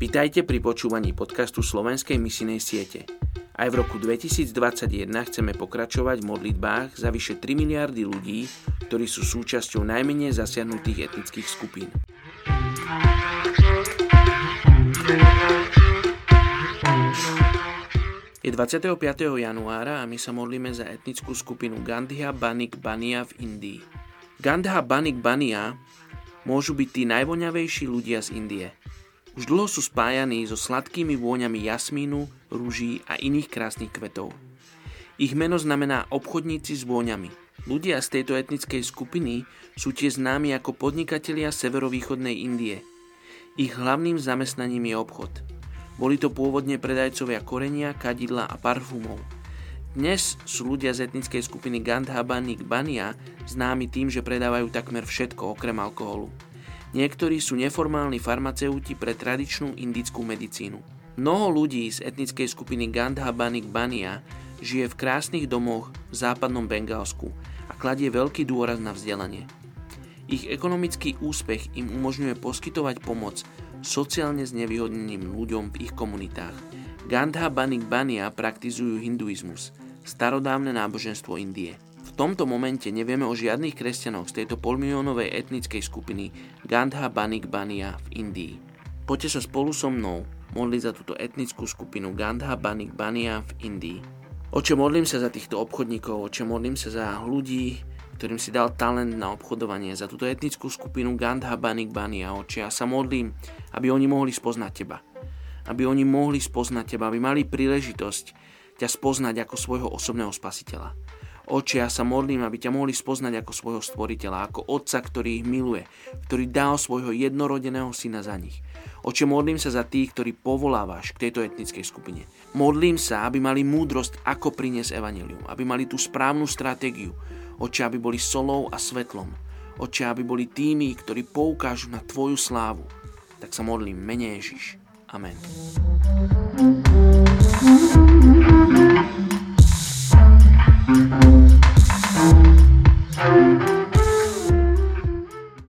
Vitajte pri počúvaní podcastu Slovenskej misinej siete. Aj v roku 2021 chceme pokračovať v modlitbách za vyše 3 miliardy ľudí, ktorí sú súčasťou najmenej zasiahnutých etnických skupín. Je 25. januára a my sa modlíme za etnickú skupinu Gandhia Banik Bania v Indii. Gandha Banik Bania môžu byť tí najvoňavejší ľudia z Indie – už dlho sú spájaní so sladkými vôňami jasmínu, rúží a iných krásnych kvetov. Ich meno znamená obchodníci s vôňami. Ľudia z tejto etnickej skupiny sú tiež známi ako podnikatelia severovýchodnej Indie. Ich hlavným zamestnaním je obchod. Boli to pôvodne predajcovia korenia, kadidla a parfumov. Dnes sú ľudia z etnickej skupiny Gandha Banik Bania známi tým, že predávajú takmer všetko okrem alkoholu. Niektorí sú neformálni farmaceuti pre tradičnú indickú medicínu. Mnoho ľudí z etnickej skupiny Gandha Banik Bania žije v krásnych domoch v západnom Bengálsku a kladie veľký dôraz na vzdelanie. Ich ekonomický úspech im umožňuje poskytovať pomoc sociálne znevýhodneným ľuďom v ich komunitách. Gandha Banik Bania praktizujú hinduizmus, starodávne náboženstvo Indie tomto momente nevieme o žiadnych kresťanoch z tejto polmiliónovej etnickej skupiny Gandha Banik Bania v Indii. Poďte sa spolu so mnou modliť za túto etnickú skupinu Gandha Banik Bania v Indii. Oče, modlím sa za týchto obchodníkov, oče, modlím sa za ľudí, ktorým si dal talent na obchodovanie, za túto etnickú skupinu Gandha Banik Bania, oče. Ja sa modlím, aby oni mohli spoznať Teba. Aby oni mohli spoznať Teba, aby mali príležitosť ťa spoznať ako svojho osobného spasiteľa. Oče, ja sa modlím, aby ťa mohli spoznať ako svojho stvoriteľa, ako otca, ktorý ich miluje, ktorý dal svojho jednorodeného syna za nich. Oče, modlím sa za tých, ktorí povolávaš k tejto etnickej skupine. Modlím sa, aby mali múdrosť, ako priniesť evanelium, aby mali tú správnu stratégiu. Oče, aby boli solou a svetlom. Oče, aby boli tými, ktorí poukážu na Tvoju slávu. Tak sa modlím, mene Ježiš. Amen.